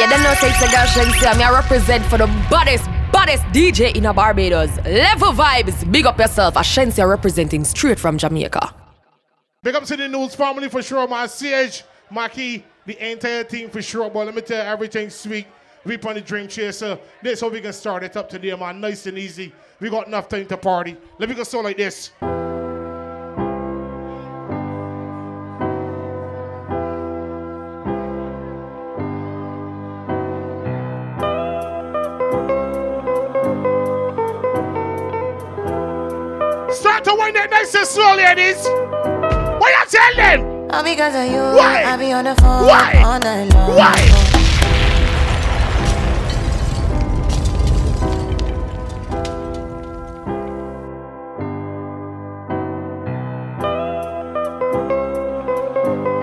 Yeah, them know say it's a girl Shenseea. Me I represent for the baddest, baddest DJ in a Barbados. Level vibes. Big up yourself. A Shenseea representing straight from Jamaica. Big up to the Nudes family for sure. My CH, Maki, the entire team for sure. But let me tell you, everything sweet. We on the Dream Chaser. This how we can start it up today, man. Nice and easy. We got enough time to party. Let me go so like this. Wind it nice and slow, ladies. What you tell them? All because of you, Why? I be on the phone Why? all night long. Why?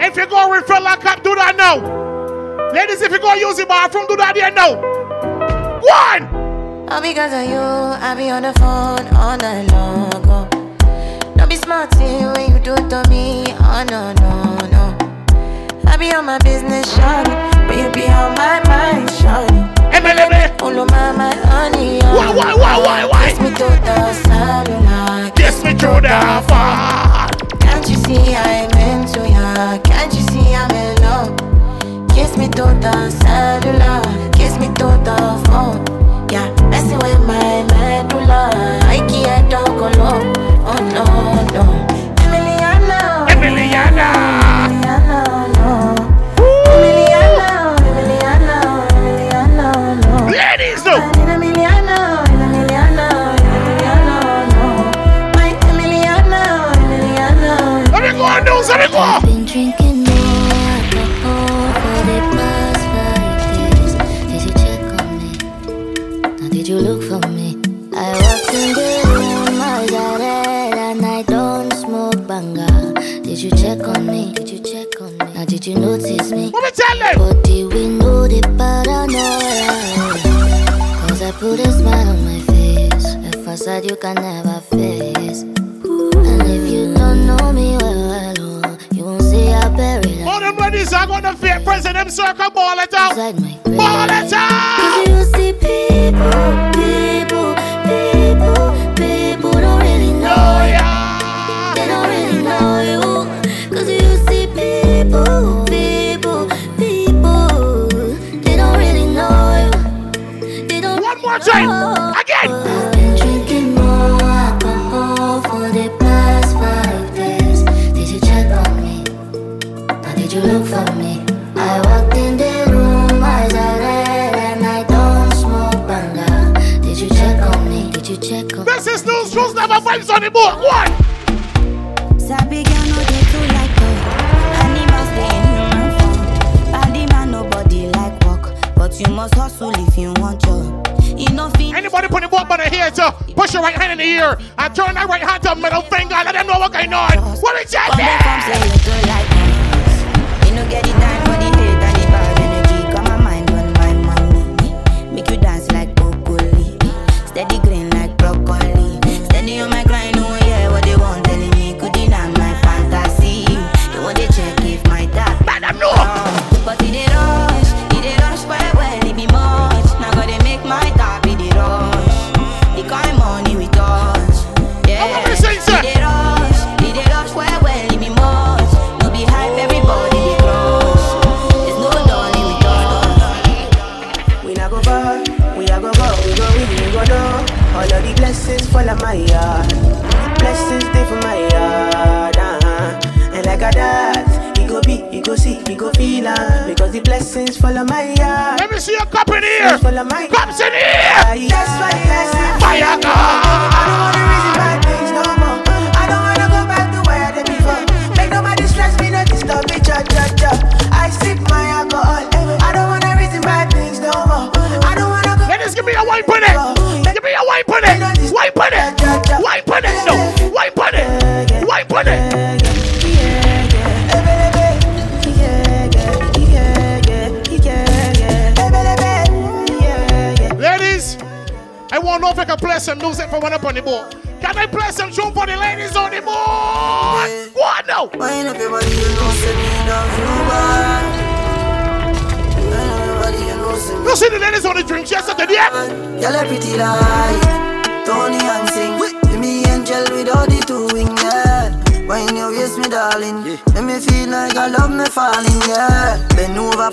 If you go refill cup, do that now. Ladies, if you go use the bathroom, do that there now. One. All because of you, I be on the phone all night long. Be smart when you do to me. Oh no, no, no. I be on my business, shawty. But you be on my mind, shawty. MLB. All my, my honey. Why, why, why, why, why? Kiss me to the cellular. Kiss me through the fire. Can't you see I'm into ya? Can't you see I'm in love? Kiss me to the cellular, kiss me to the phone. Yeah, messing with my medulla. I can't talk alone. Oh no, did you notice me? What me tell them? But did we know the paranoia? Cause I put a smile on my face. A facade you can never face. And if you don't know me well, well, you won't see I buried All them ladies are gonna fake president circle ball it out. inside my grave. Ball it out.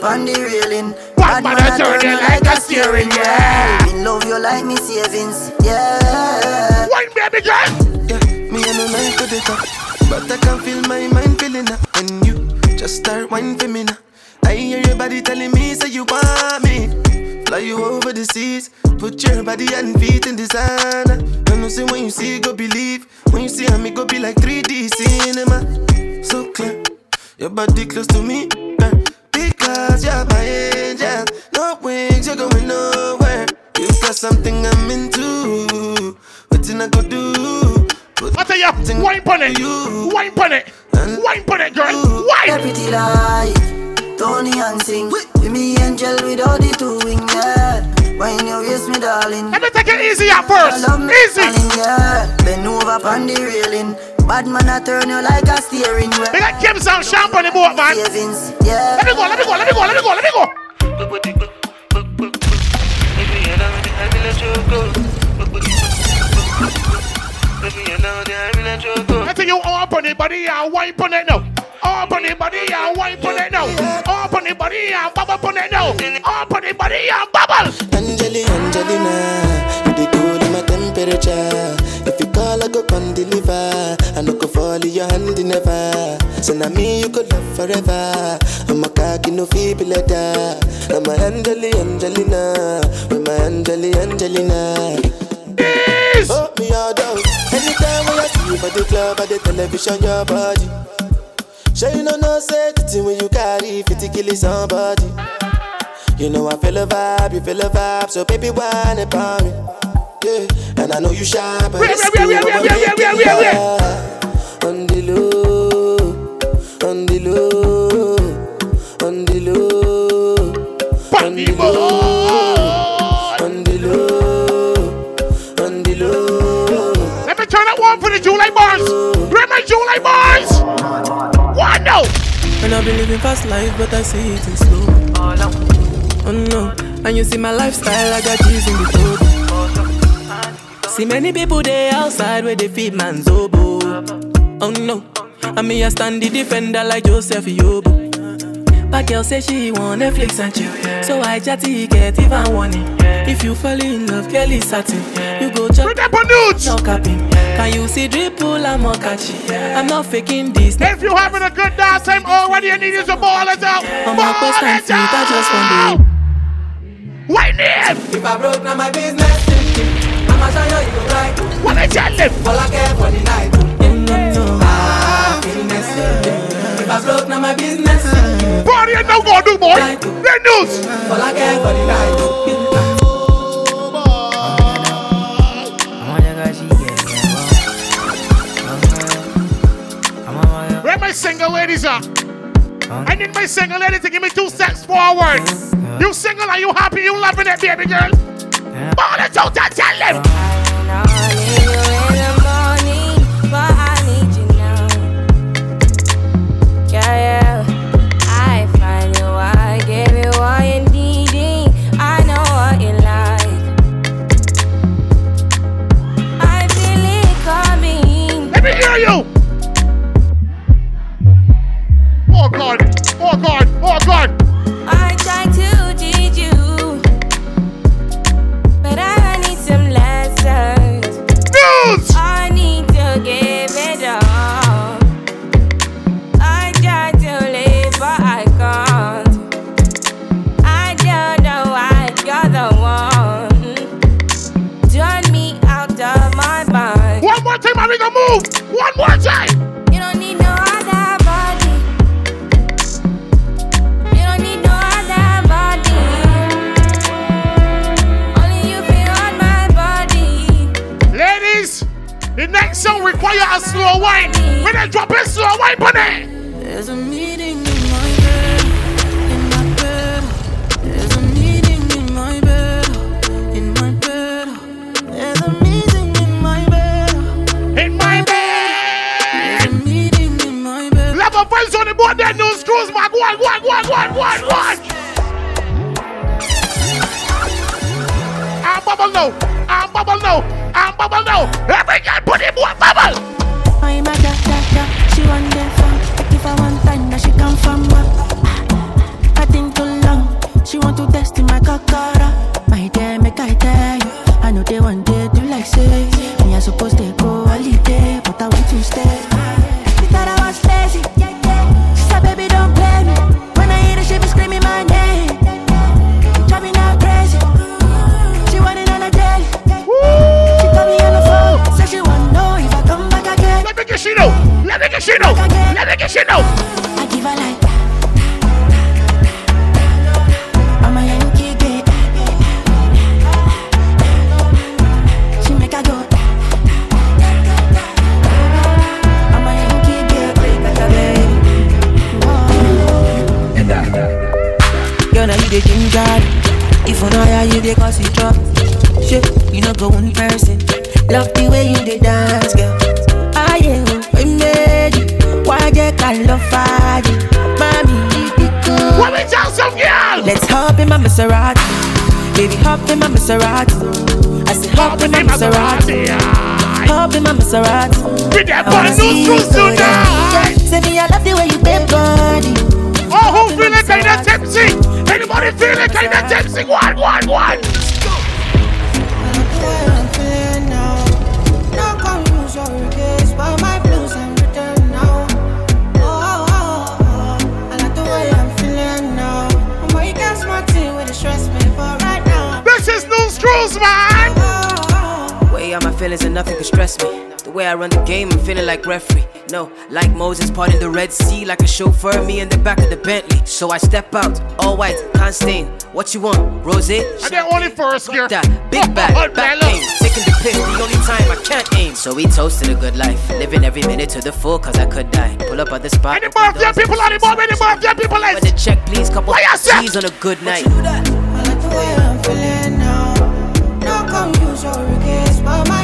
On the railing. Bad man, I turn you like a steering, yeah. Me love you like me savings, yeah. Wine, baby girl. Yeah, me and night to the top. But I can feel my mind feeling up when you just start whining for me now. I hear your body telling me, say you want me. Fly you over the seas, put your body and feet in designer. I know say when you see, go believe. When you see I me, go be like 3D cinema. So clear, your body close to me, girl. Because you're my angel. No wings, you're going nowhere. You got something I'm into. What I go do? Put I tell ya, wine pon it, wine pon it, wine pon it, girl, Y'all pretty like Tony and sing. With me angel with all the two wing, yeah. When you waist me, darling. Let me take it easy at first, easy. falling, yeah. Bend over on the railing. Bad man, I turn you like a steering wheel. They got Kim Sound Champ on the boat, man. Savings, yeah. Let me go, let me go, let me go, let me go, let me go. I tell you, all up on the body, yeah, wine pon it now. All up on the body, yeah, wine pon it now. All up on the body, yeah, bubble pon it now. All up on the body, yeah, bubble. Angeli, Angelina, you the cool in my temperature. Go come deliver. I no go fall in your hand never. So now me you could love forever. I'm a cocky no feeble letter. I'm a Angeli, Angelina, with my Angeli, Angelina. Yes. Oh me all down. Anytime when I see you for the club or the television, your body. Sure you know no say the thing when you carry 50 kill somebody. You know I feel a vibe, you feel a vibe, so baby whine about me. Yeah, and I know you shy, but Wait, it's wait, still wait, wait, gonna wait, make it wait, wait. On the low, on the low, on the low, Pon the boat. on the low, on the low. Let me turn that one for the July bars. Where my July bars? One no. And I've been living fast life, but I see it in slow. Oh no, oh, and you see my lifestyle, I got G's in the total. See many people there outside where they feed man's oboe. Oh no, and me I stand the defender like Joseph Yobo. But girl say she want Netflix and chill, so I chatty get even warning. If you fall in love, girl is satin. You go Bring chop, that on nudes. no capping. Can you see dripple? I'm more catchy. I'm not faking this. If you having a good dance time, all what you need is a ball it out. I'm not Ball post and it I just want to. Why name? If I broke, now my business. You. What I tell them? All I care for the night. I broke, now my business. Party and more. The news. All I care for the night. Where my single ladies are? I need my single lady to give me two steps forward. You single, are you happy? You loving it, baby girl? Ball it out tell them. free. feeling like referee. No, like Moses parting the Red Sea, like a chauffeur, me in the back of the Bentley. So I step out, all white, can't stain. What you want, rose? I didn't want it first, girl. That big bag, back aim, taking the piss, the only time I can't aim. So we toasting a good life, living every minute to the full, cause I could die. Pull up at the spot. Any more of your people, any more, any more of your people, let's. But the check, please, couple of keys on a good night. I like the way I'm feeling now. Now come use your regrets, but my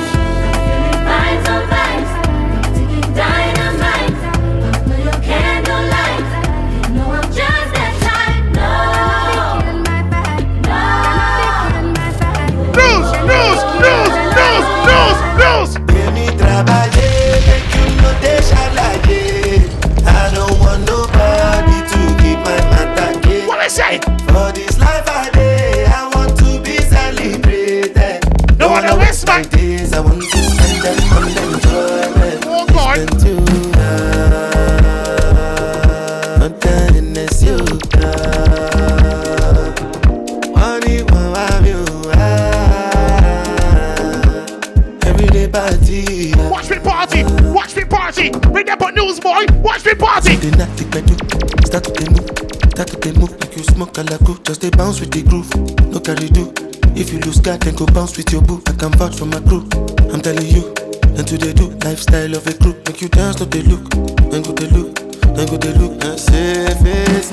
dey bounce with the groove, no carry do. If you lose guard, then go bounce with your boo. I can vouch for my crew. I'm telling you, and today do lifestyle of a crew. Make you dance, no the look, then go they look, then go they look. I say face.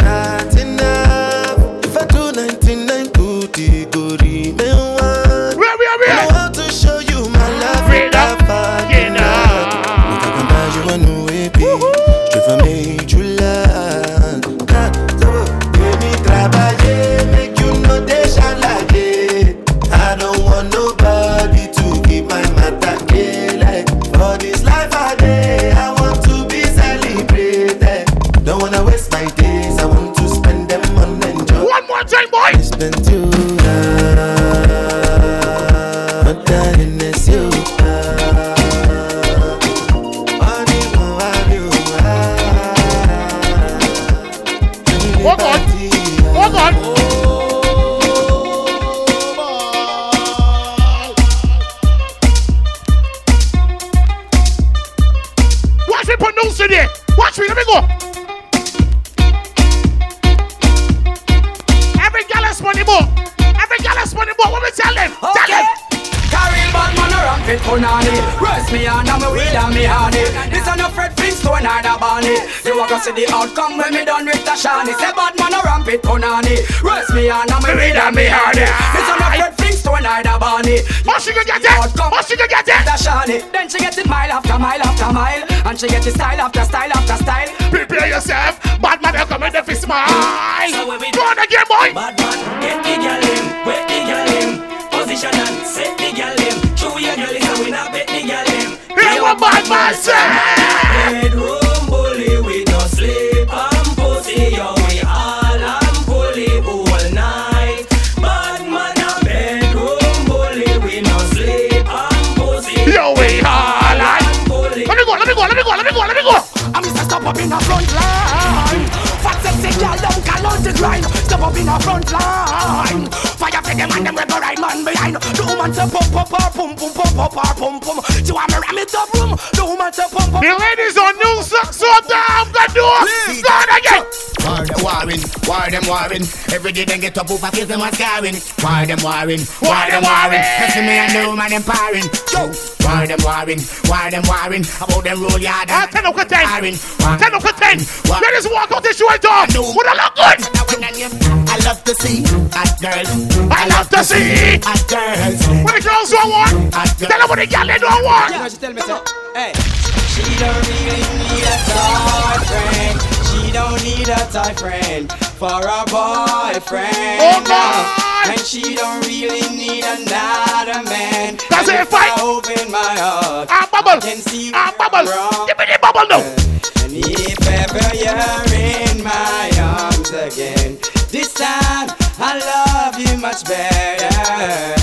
In the front line. Fat sexy girl, don't call out the grind. Step up in a front line. Fire for them and them rebel right man behind. The woman say pump, pump, pump, pump, pump, pump, pump, pump. pum. She want me ram it up room. The woman say pump, pum. The ladies on new socks so damn good do. Start again. Why them warring, Why them warring. Every day they get up over kill them a scarring. Why them warring, Why them warring. That's me and the man empowering. Yo, Why them warring, Why them warring. About them roll yard. Ah, ten o'clock ten. Ten o'clock ten. Ladies walk out this way dog. Would I look good? I love to see hot girls. I love to see hot girls. When the girls don't want, tell them what the girl they don't want. You know, she tell me so. Hey, she don't really need a toy friend. She don't need a toy friend for a boyfriend. Oh, God. And she don't really need another man. Cause And if I- open my heart, Ah, bubble. I can see Ah, bubble. wrong. Give me the bubble now. And if ever you're in my I love you much better.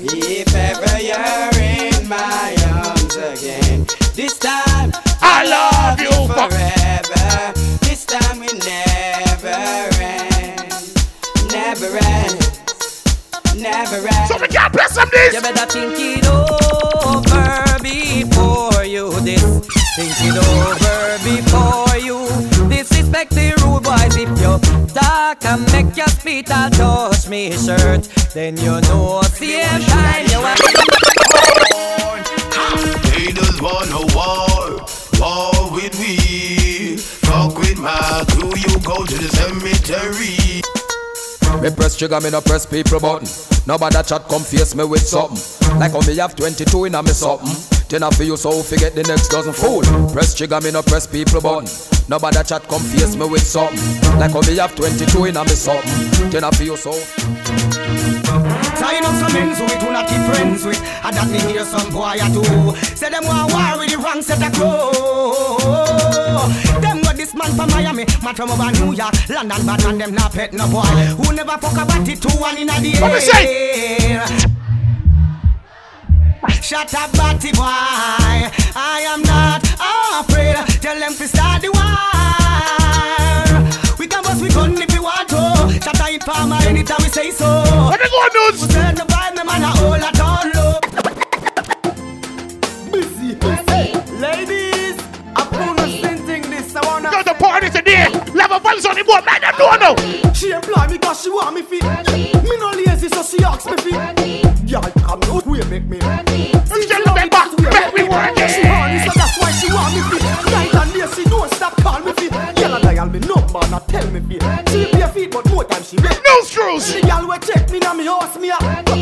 If ever you're in my arms again, this time I love you for- forever. This time we never end, never end, never end. So we can't play some this. You better think it over before you this. Think it over before you disrespect the rude boys. If you talk and make your spit and touch me shirt, then you know same time you want. Haters want a war, war with we. Fuck with my crew, you go to the cemetery. Me press trigger, me no press people button. Nobody chat come face me with something. Like how me have 22 in a me something. Ten for you, so forget the next dozen fool. Press trigger, me no press people button. Nobody chat come face me with something. Like how me have 22 in a me something. Ten for you, so. Tying up some men who we do not keep friends with. And that me hear some boy a do. Say them want war with the wrong set of crow. Them got this man from Miami, man from over New York, London, bad man, them not pet no boy. Who never fuck about it, two one in a the What say? air. Batty boy. I am not afraid. Tell them to start the war. We can bust we gun if we want to. Shut up, farmer anytime we say so. Let me go, dudes. We turn the vibe, me man a hold a down low. Today. Level vibes on the board. Man, them don't know. She employ me cause she want me fit. Me no lazy so she ask me fit. Y'all come out, we make me. She just look back, make me work it. She horny so that's why she want me fit. Night and day she don't stop call me fit. Yellow dial me number not tell me fit. She be a feet but more time she make. No screws. The girl will check me now me house me a.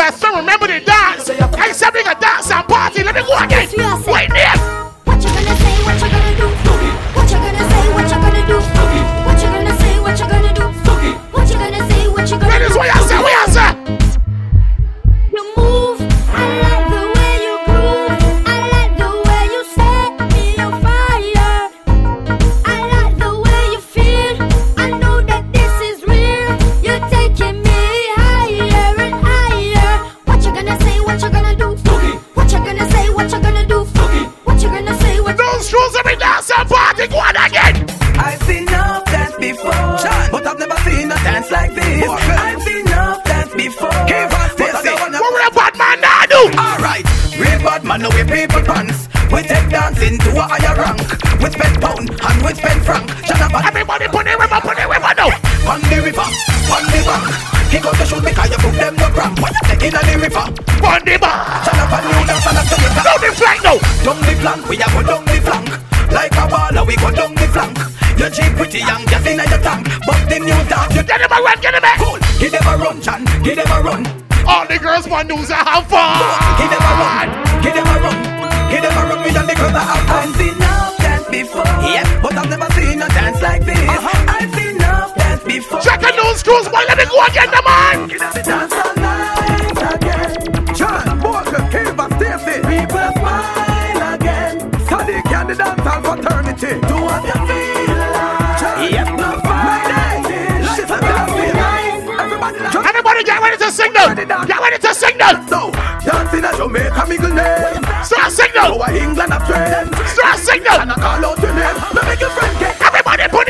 best friend remember the dance. Said we can dance and party. Let me go again. Wait there. We spend pound and we spend franc. Jonathan, Everybody put the river, put the river now. on the river, on the bank. Kick out the shoot because you put them no cramp. When you take in the river, On the bar. Jonathan, you dance and after you Down the flank now. Down the flank, we a go down the flank. Like a baller, we go down the flank. You cheap pretty young, gas in your tank. But the new dance, you Get him a run, get him back. cool. Give them a run, Chan. Give them a run. All the girls want to have Give fun. them a run. Give them a run. Let me go the man. Dance all night again. John, Walker, Kiva, Stacy. People smile again. Sadiq and the dancehall fraternity. Do what you feel like. Yep. No fighting. Shit, I'm dancing. Everybody. Everybody get ready to sing. Get ready to sing. So, dancing at Jamaica, Miguel name. Start sing now. Go a England, a. Start sing now. And I call out your name. Now make your friend get.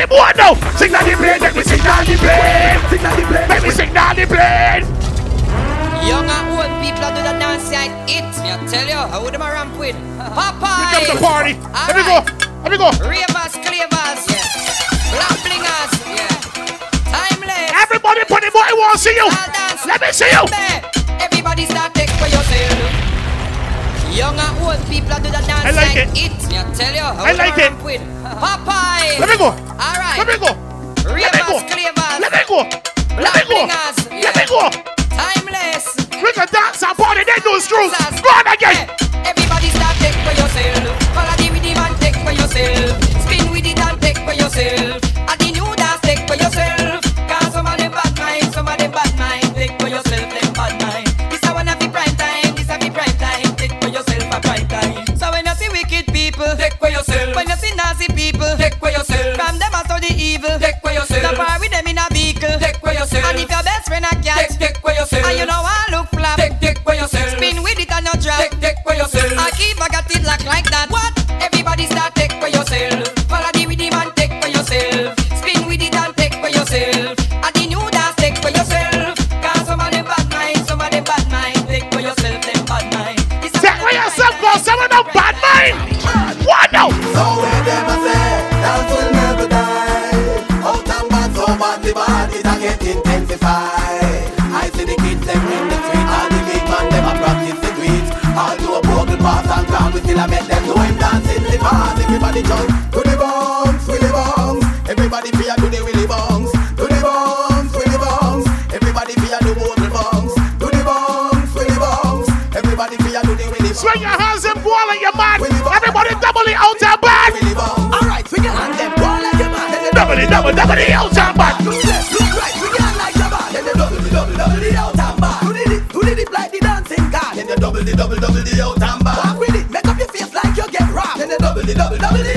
The board now. Sing down the plane, let me sing down the plane. Sing at the plane. Let me sing down the plane. Young and old people do the dance like it. Me I tell you, how would them a ramp with? Popeye. Here comes the party. Let me go. Let me go. Ravers, clavers, yeah. Black blingers, yeah. Timeless. Everybody put the boy. I want to see you. All dance. Let me see you. Everybody start take for yourself. Young and old people do the dance I like it. it. Me I tell you, I would them like it. ramp with? Popeye. Let me go. All right. Let me go. Let me go. Ravers, clavers. Let me go. Let me go. Blingers, Let me yeah. go. Timeless. We can dance and party. Then do screws. Go on again. Everybody start evil, take for yourself. Bar with them in a vehicle, take for yourself. And if your best friend a cat, take, take for yourself. And you know I look flap, take, take for yourself. Spin with it and you drop, take, take for yourself. I keep I got it like bars. Everybody jump to the bounce, willy bounce. Everybody fear to the willy bounce, to the bounce, willy bounce. Everybody fear to bogle bounce, to the bounce, willy bounce. Everybody fear to the willy bounce. Swing your hands and go like your man. Everybody double it out and back. Alright, swing your hand them, go like your man. Double it, double, double it out and back. Look left, look right, swing your hand like your man. Then they double the double, double the out and back. Do the do the dip like the dancing god. Then they double the double, double the out and back. Walk with it, make up your face like you get robbed. Then they double the double, double the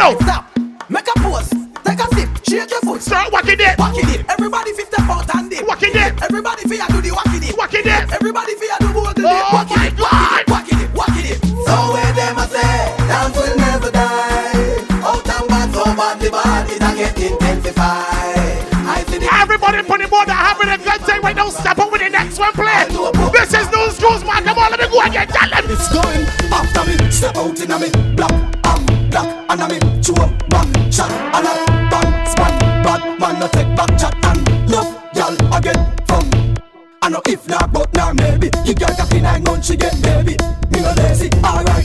know. Stop, make a pose, take a sip, shake your foot. Start walking it. Walking it. Everybody fi step out and dip. Walking it. Everybody fi do the walking it. Walking it. Everybody fi do both oh the Oh dip. Walking my it, walking it, walking it, walking it. So where them a say, dance will never die. Out and so badly bad, it a get intensified. I see the Everybody put the board that having a good time right now. Step up with the next one play. This is News Crews, man. Come on, let me go again. Tell them. It's going after me, step out in a me, black, if not, but now maybe, you got a nine months, she get baby, no lazy, alright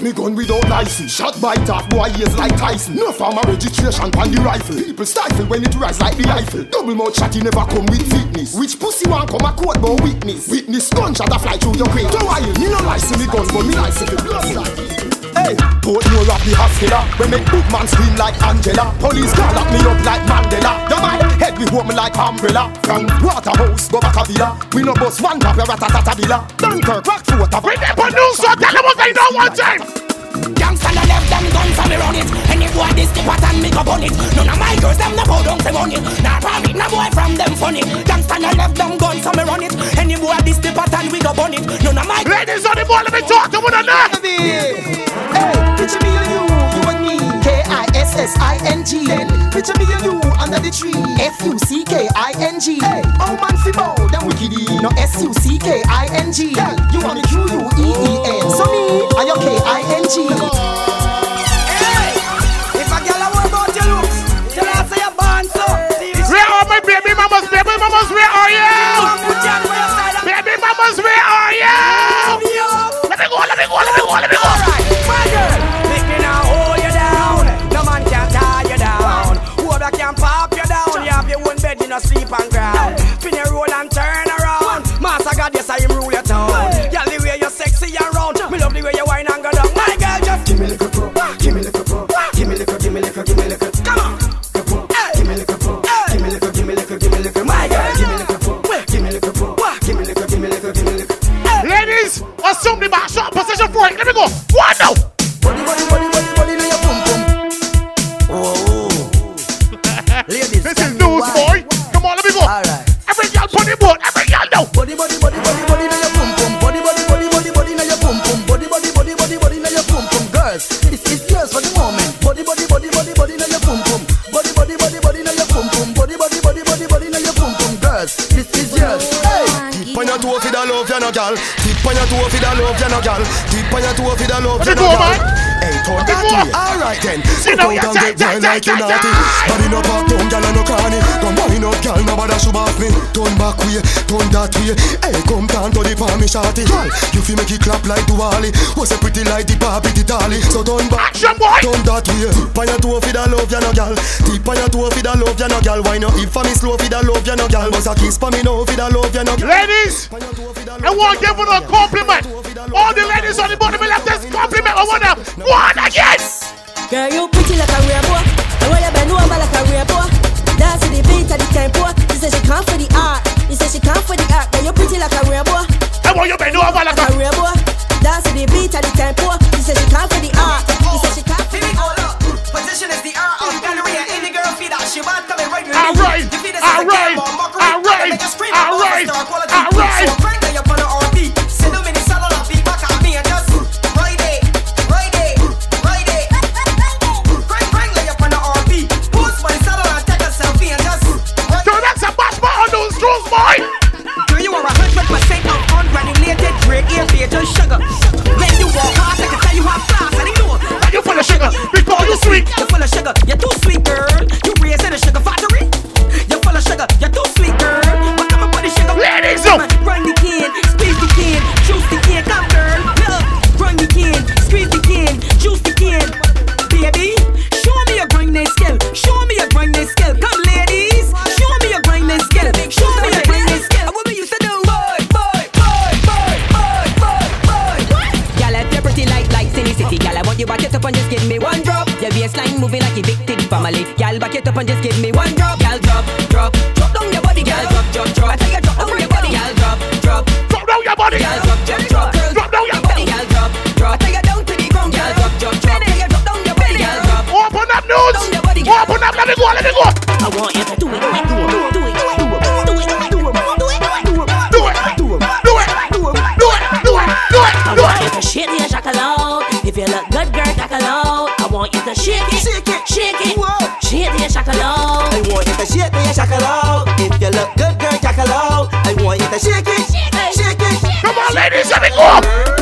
Bust me gun without license. Shot by top boy ears like Tyson. No farmer registration on the rifle. People stifle when it rise like the Eiffel. Double mouth shotty never come with fitness. Which pussy want come a court but witness? Witness gunshot a fly through your crate. Don't worry, Me no license me gun but me license the blood like Hey, Portmore of the hospital. We make big man scream like Angela. Police call up me up like Mandela. The man head we hold me like umbrella. From Waterhouse go back a villa. We no bust one pop a ratatata villa. Dunkirk, Rockfort, a We never lose, so tell them what they know one time. Gangsta no left them guns on me run it Any boy this the pattern me go go burn it. None of my girls them no bow down say money. Nah private, no boy from them funny. Gangsta no left them gun so me run it. Any boy this the pattern we go burn it. None of my ladies on the ball, let me talk to one another. Hey, picture me and you, you and me. K I S S I N G. Picture me and you under the tree. F U C K I N G. Hey, oh man, fi bow, them wickedy. No S U C K I N G. You want me Q U E E N. So me, I your K I N G. gal. Tip on your toe for the love, you no gal. Tip on your toe for the love, you no gal. Hey, turn me that go. way. Alright then. Sit down and get down like you naughty. Body no pop down, and no cranny. Come wind up, gal, nobody should off me. Turn back way, turn that way. Hey, come down to the palm, me shorty. Gal, you feel make it clap like Duali. Was a pretty like the Barbie, the dolly. So turn back, turn that way. On your toe for the love, you no gal. Tip on your toe for the love, you no gal. Why not? If for me slow for the love, you no gal. Bust a kiss for me now for the love, you no gal. Ladies, I want to give you a compliment. All the ladies on the bottom left this compliment. I want to one again. Girl, you pretty like a rainbow. The way you bend over like a rainbow. Dance to the beat of the tempo. She said she come for the art. You said she come for the art. Girl, you pretty like a rainbow. I want you bend over like a rainbow. Dance to the beat of the tempo. She said she come for the art. You said she come for the art. Position is the art of gonorrhea. Any girl feel that she want coming right with me. right, You feel this all as a right, game or mockery. all right, Make a scream all about right, star quality. all right. Major sugar? When you walk past, I can tell you have class. I know. And you full of sugar because you sweet. You're full of sugar. You're too and just give me one drop. Girl, drop, drop, drop down your body, girl, drop, drop, drop. I tell you, drop down your body, girl, drop, drop, drop down your body, girl, drop, drop, drop, drop down your body, girl, drop, drop. I tell you, down to the ground, girl, drop, drop, drop. I tell you, drop down your body, girl, drop. Open up Nudes. Open up. Let me go. Let me go. I want you to do it, do it, do it, do it, do it, do it, do it, do it, do it, do it, Do it. Do it. Do it. Do it. Do it. Do it. Do it. I want you it. to shake your shakalot. If you look good, girl, shakalot. I want you to shake it, shake it, shake it, shake your shakalot. I want you to shake me, shakalot. If you look good, girl, shakalot. I want you to shake it, shake it. Come on, ladies. Let me go. I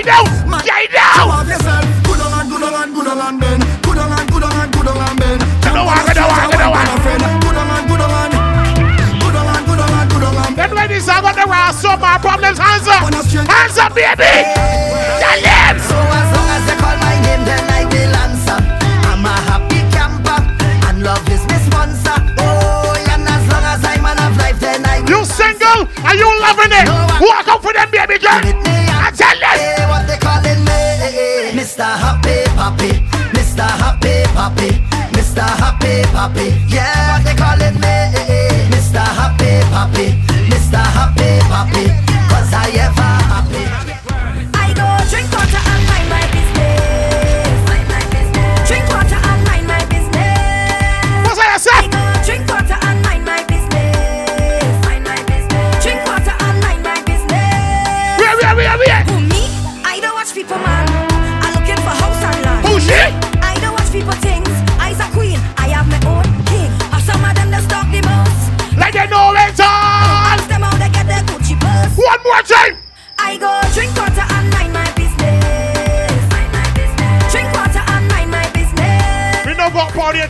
They know. They know. Good on, good on, good on, Ben. Good on, good on, good on, Ben. Good on, good on, good on, friend. Good on, good on. Them ladies are gonna my problems. Hands up, hands up, baby. Tell them. So as long as they call my name, then I will answer. I'm a happy camper, and love is my sponsor. Oh, and as long as I'm man of life, then I. You single? Are you loving it? Walk out for them, baby girl. Tell them. Hey, what they calling me? Mr. Happy Poppy, Mr. Happy Poppy, Mr. Happy Poppy. Yeah, what they calling me? Mr. Happy Poppy, Mr. Happy Poppy.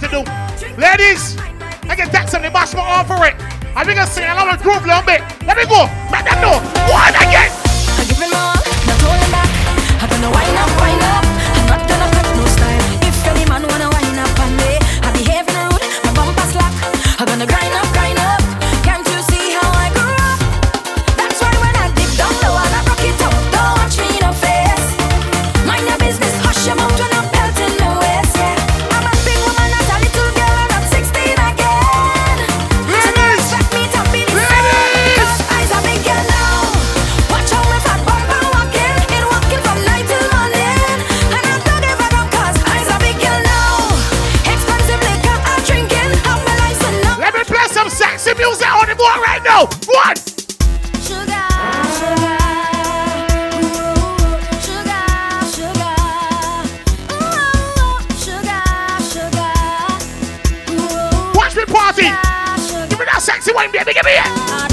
to do. Ladies, I can that some the bash my arm I think I sing along with groove a little bit. Let me go. Let them know. Why wine, baby, give me it.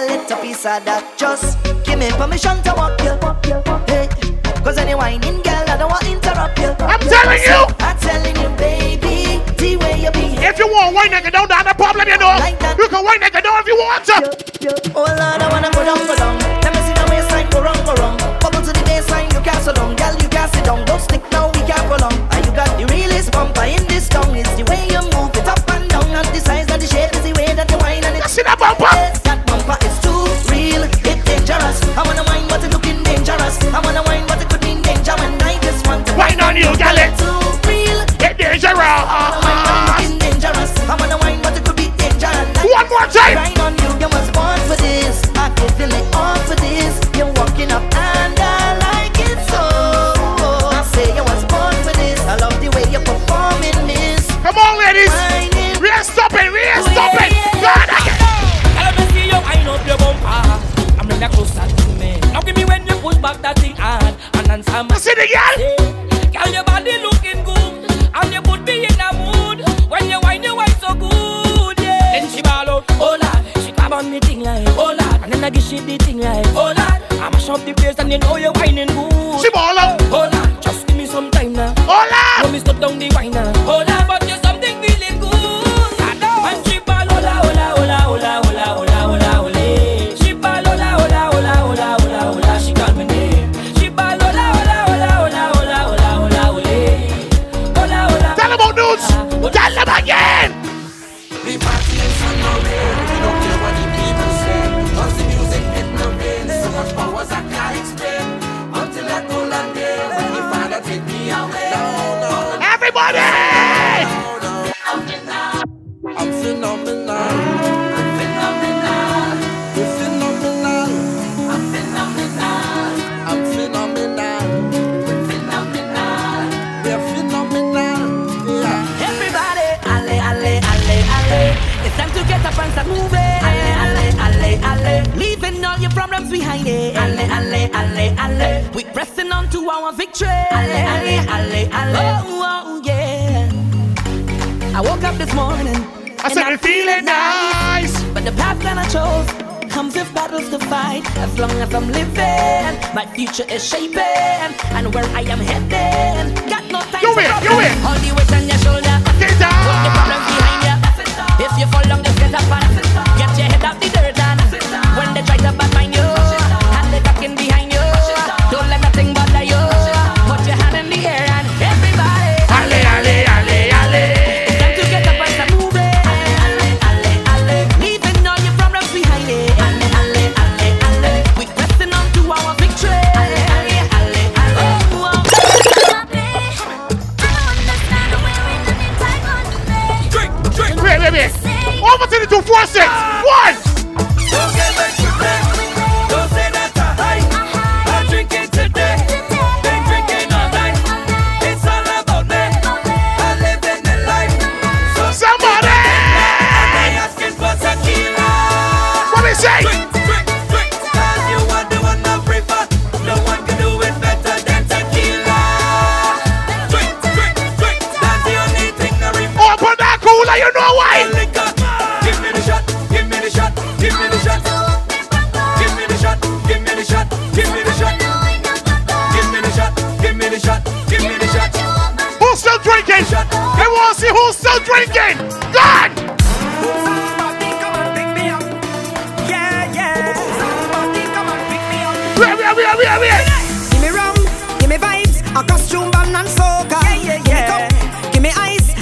a little piece of that. Just give me permission to walk you. Hey, cause any whining girl, I don't want to interrupt you. I'm telling you. I'm telling you, baby, the way you be. If you want white nigga, don't have a problem, you know. Like. You can white nigga down if you want to. Oh Lord, I wanna go down, go down. Let me see the waistline go wrong, go wrong. Bubble to the baseline, you can't sit down, girl, you can't sit down. Don't stick now, we can't prolong. long. You got the realest bumper in this town. It's the way it again? problems behind it. Alle, alle, alle, alle. We pressing on to our victory. Alle, alle, alle, alle. Oh, oh, yeah. I woke up this morning. I and started feeling nice. nice. But the path that I chose comes with battles to fight. As long as I'm living, my future is shaping. And where I am heading, got no time you win, You win. Hold the weight on your shoulder. Get down. Put the problems behind you. If you fall, long just get up and get your head up the dirt. And when they try to back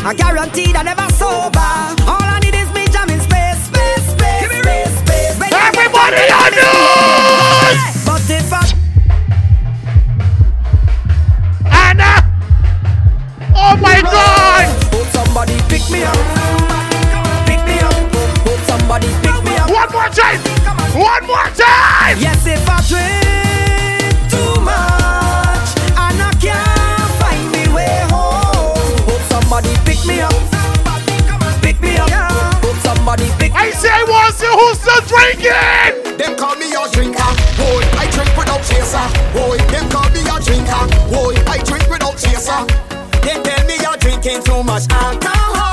I guarantee I never too much. Alcohol.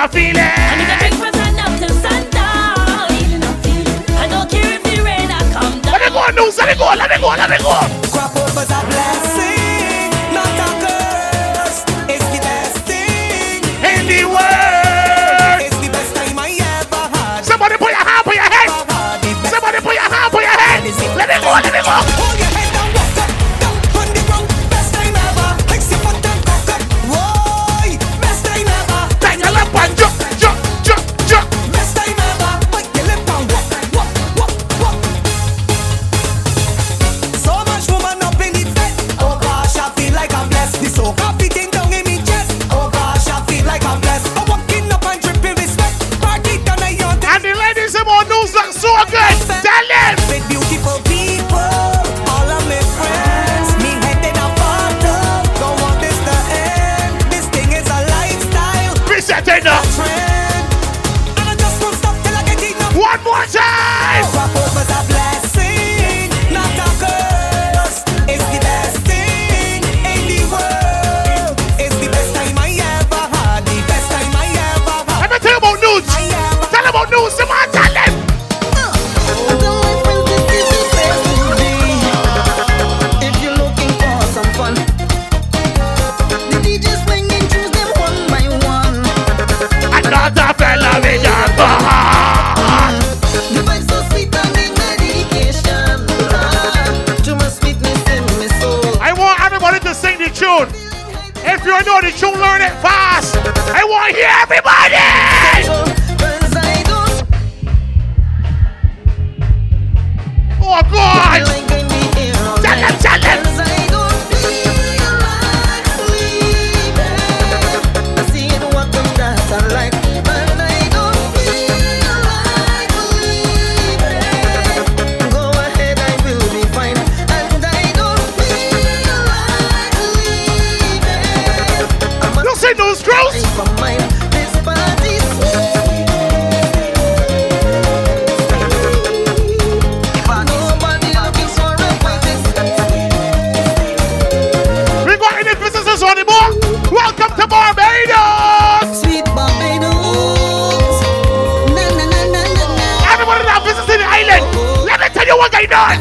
not feeling. Let it go. Let it go. Let it go. Let it go. Crop over that blessing, not a curse. It's the best thing in the world. It's the best time I ever had. Somebody put your hand on your head. Somebody put your hand on your head. Let it go. Let it go. Why not?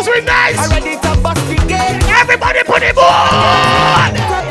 Those were nice. To. Everybody put it on.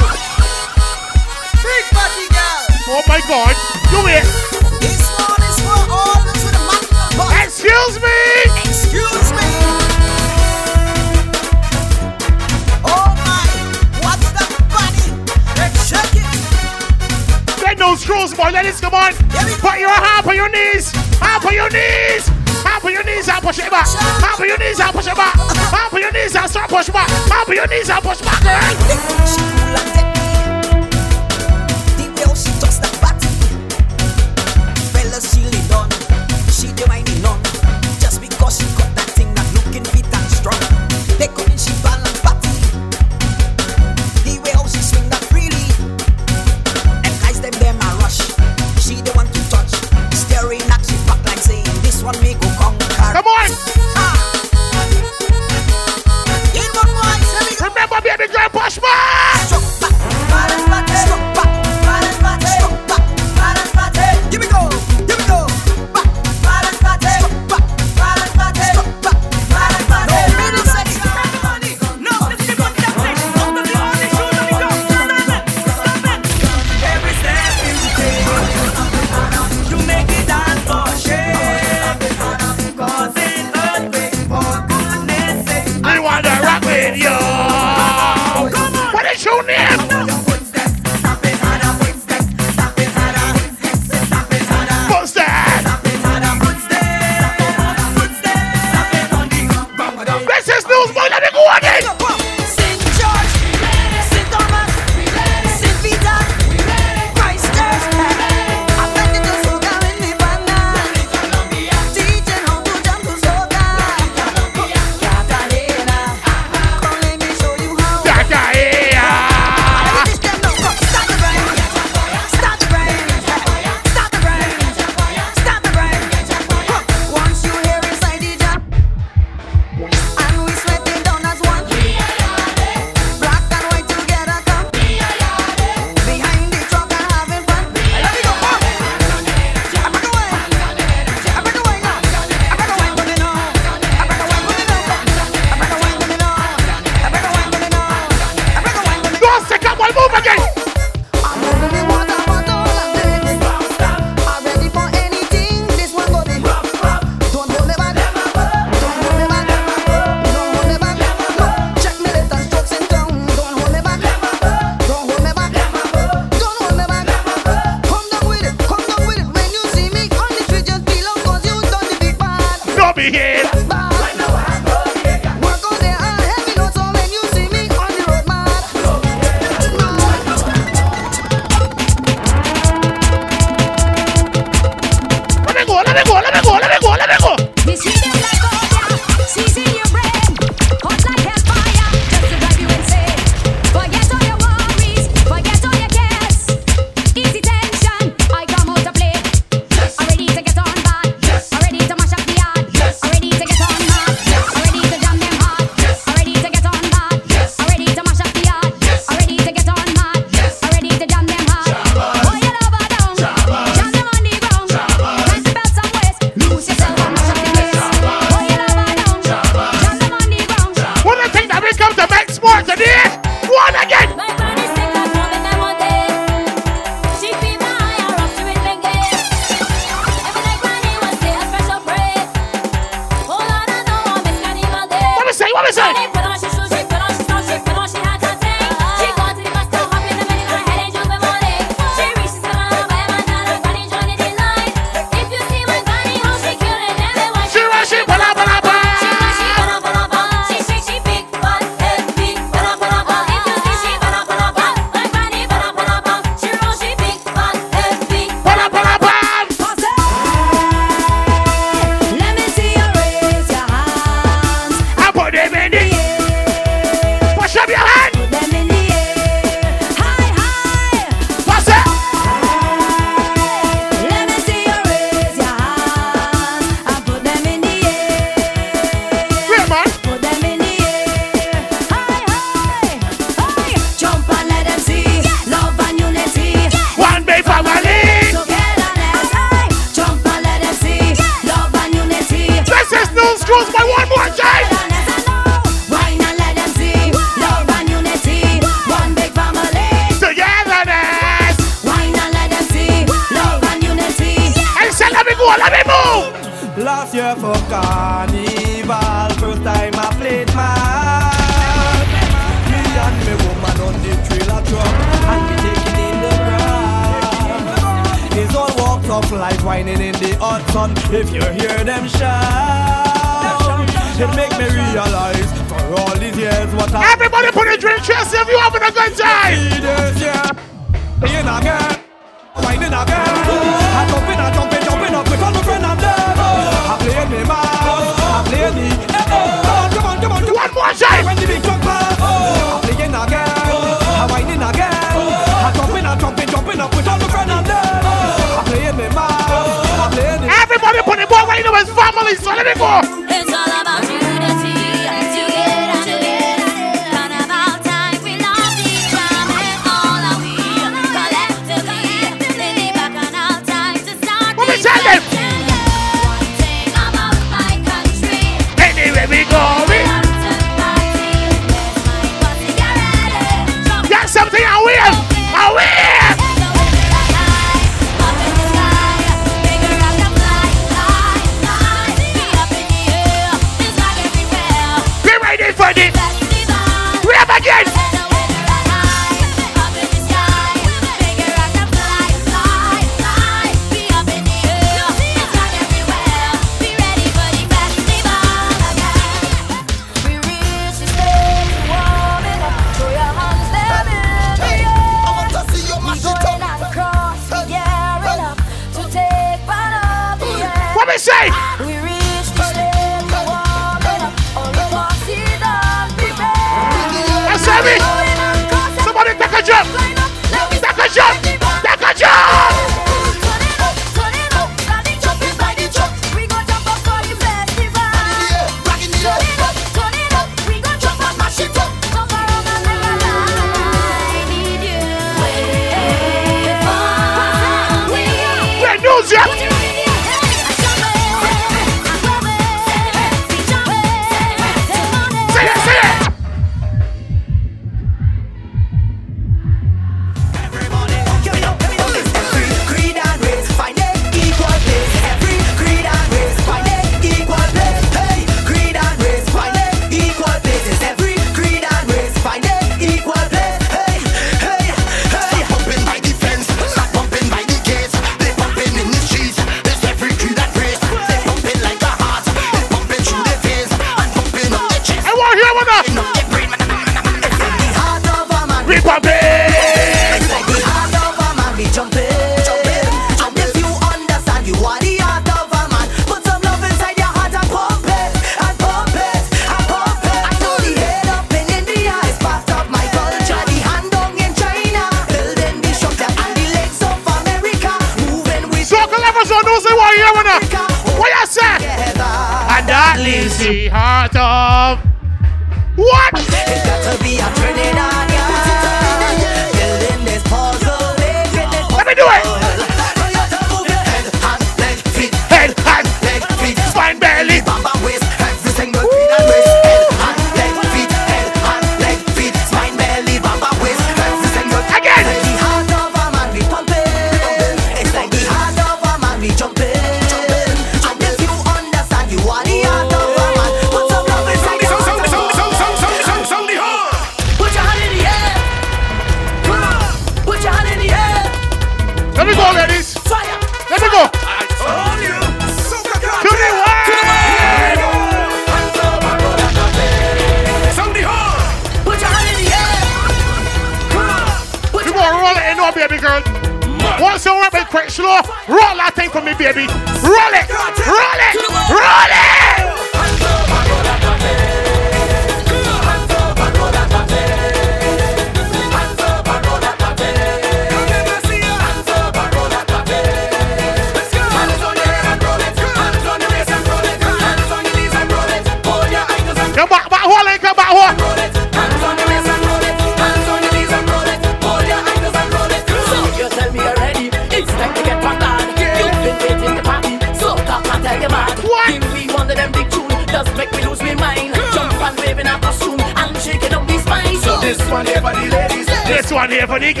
This one here for the ladies. This one here for the girls.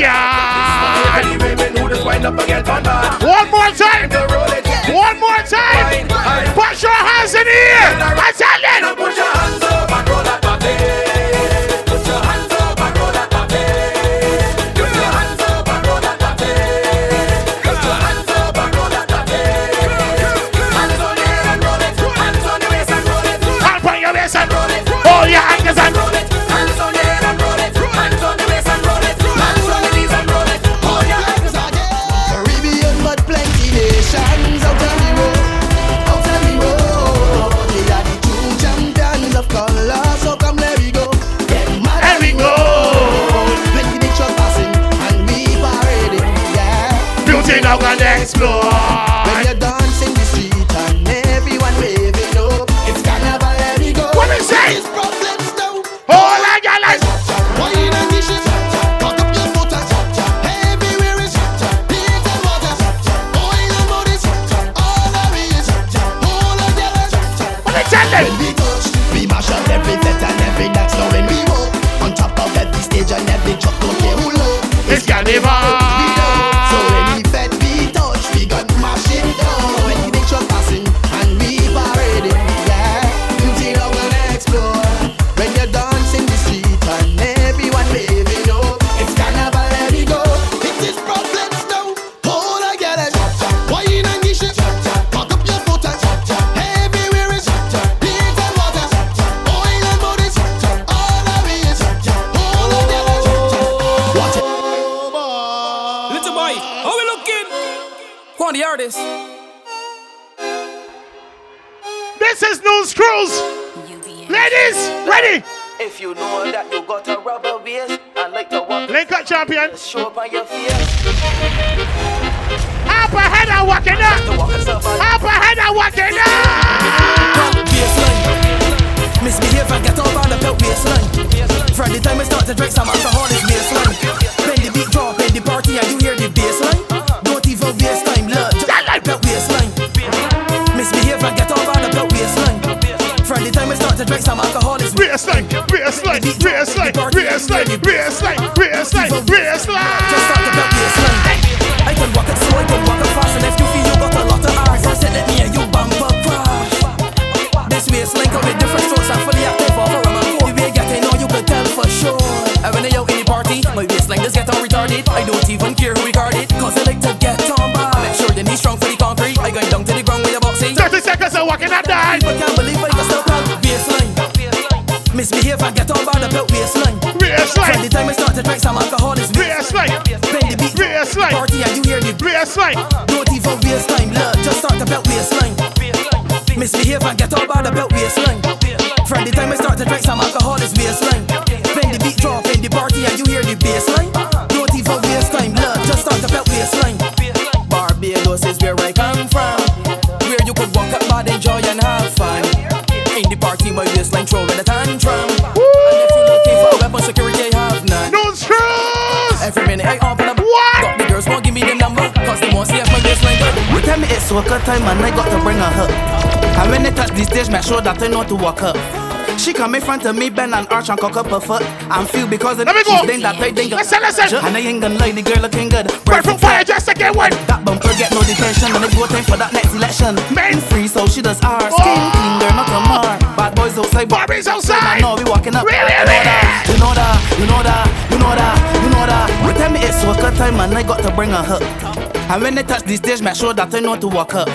This one here for the women who just wind up and get on back. One more time. One more time. Put your hands in the air. I tell you! Put your hands up. explore. Show time and I got to bring her up. And when they touch the stage, make sure that I know to walk up. She come in front of me, bend and arch and cock up her foot. I'm feel because of Let me go. ding that I ding Listen, listen. And I ain't gonna lie, the girl looking good. Bread from fire, just a get one. That bumper get no detention, and it's go time for that next election. Men free, so she does ours. Skin oh. clean, girl, not a mar. Bad boys outside, Barbies outside. I know we walking up. Really, You know that, you know that, you know that, you know that, you know that. Tell me it's worker time, and I got to bring her up. And when they touch the stage, make sure that I know to walk up.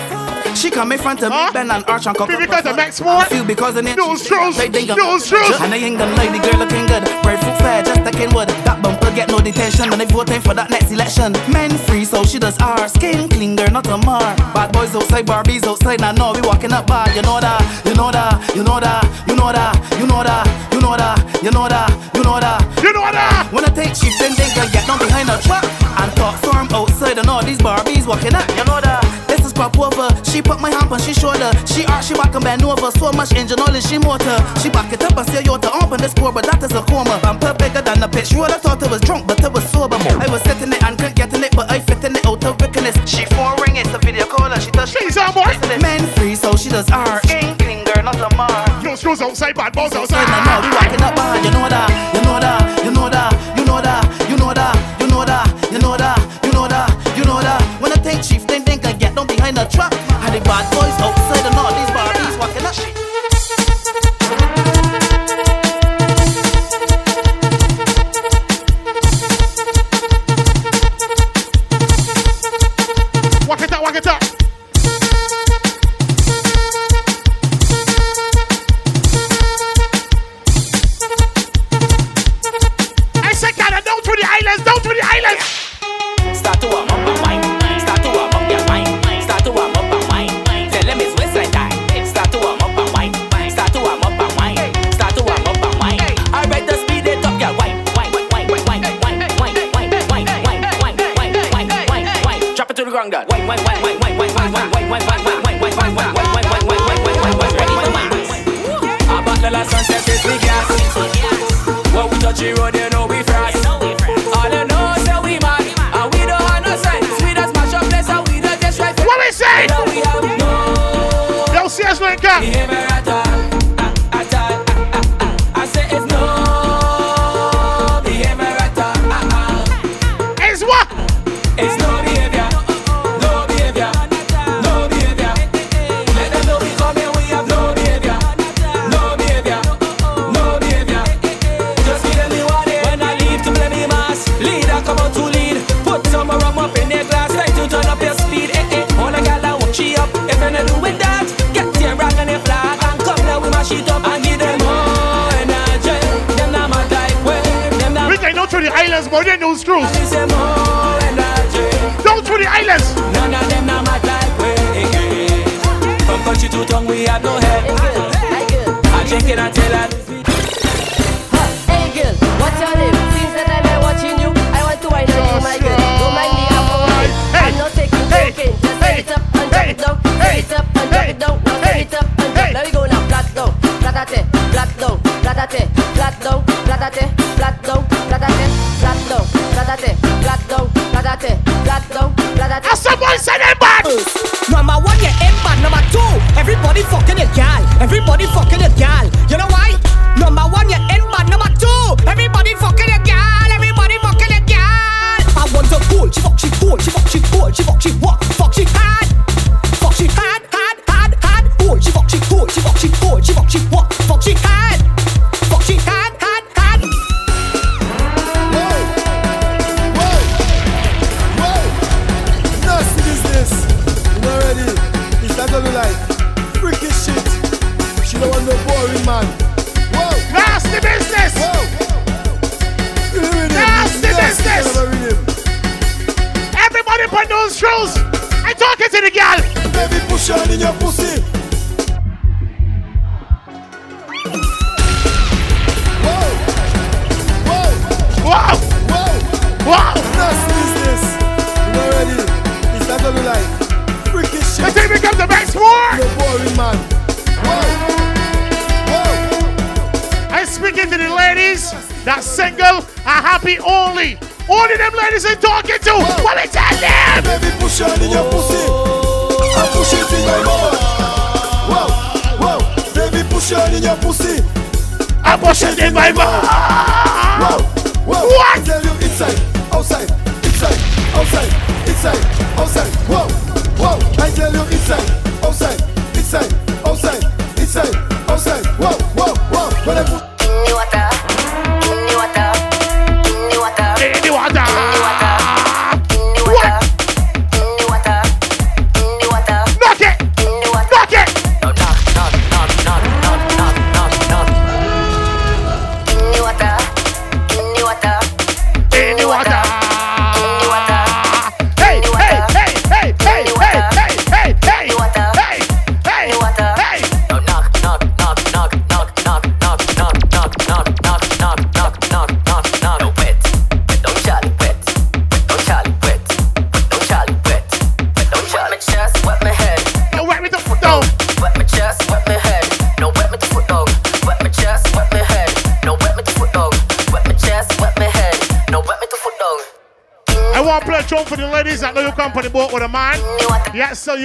She come in front of me, bend and arch and up Because her of foot. Max Moore. I feel because of it. No screws. They think No. And I ain't gonna the girl looking good. Bread fruit fair, just like Kenwood. That bumper get no detention, and they voting for that next election. Men free, so she does ours. Skin clean, girl, not a mar. Bad boys outside, Barbies outside. Now know we walking up bad. You know that, you know that, you know that, you know that, you know that, you know that, you know that, you know that. You know that. When I think she then can get down behind a truck and talk firm outside, and all these Barbies walking up. You know that. This is crop over. She put my hand on she shoulder. She arch, she back and bend over. So much engine oil she motor. She back it up and say yo to open this score, but that is a coma. Bumper bigger than a pitch. Roll. I thought I was drunk, but I was sober. I was sitting it and couldn't get in it, but I fit in it out of wickedness. She phone ring, it's a video caller. She does. She's on board. Men free, so she does R. King, king, girl, not a mar. No screws outside, bad balls Outside outside. now, we walking up behind. You know that, you know that, you know that, you know that, you know that, the. And the bad boys outside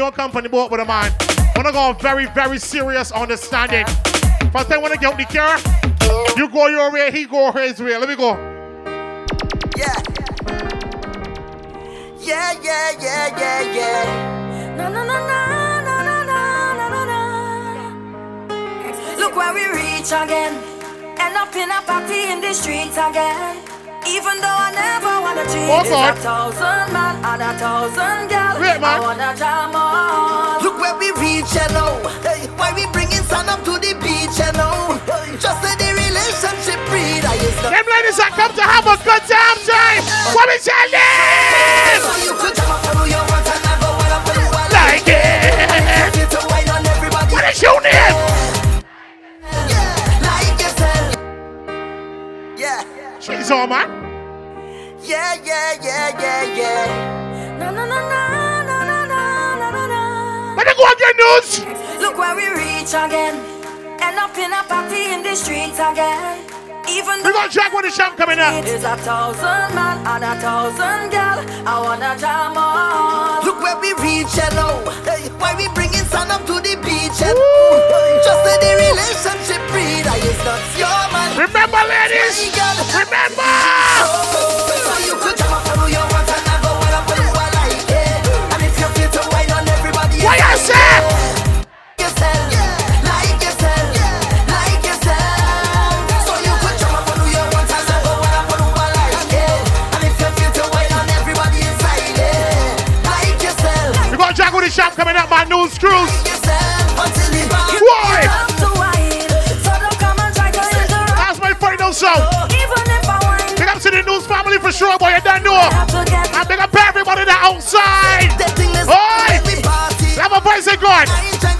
your company boat with a man. Wanna go very, very serious understanding. But time wanna get up the car, you go your way, he go his way. Let me go. Yeah. Yeah, yeah, yeah, yeah, yeah. No, no, no, no, no, no, no, no, no. Look where we reach again. End up in a party in the streets again. Even though I never wanna cheat, oh, it's a thousand man and a thousand girl. Great, man. I wanna jam on. Look where we reach, you know. Hey, why we bringing sun up to the beach, you know? Just say the relationship breed. I used to. Them ladies come to have a good time, Jay. What is we? So you could up you want never wanna put like it. What is your name? She's all, man. Yeah, yeah, yeah, yeah, yeah. No, no, no, no, no, no, no, no, no, no. Let me go again, news. Look where we reach again. End up in a party in the streets again. Even We got Jack with the champ coming up. There's a thousand man and a thousand girl. I wanna jam on. Look where we reach, you know. Hey, why we bringing sun up to the beach, you know. Just say the relationship breed. I is not your man. Remember, ladies. Remember. So you could jam up on who you want and I go wild up on who I like it. And if you feel to wine on everybody, What you say? Big shots coming up by Nudes Cruise. Why? That's my final song. Big up to the Nudes family for sure, boy. You don't know. I big up everybody that outside. Oi! Have a voice in God.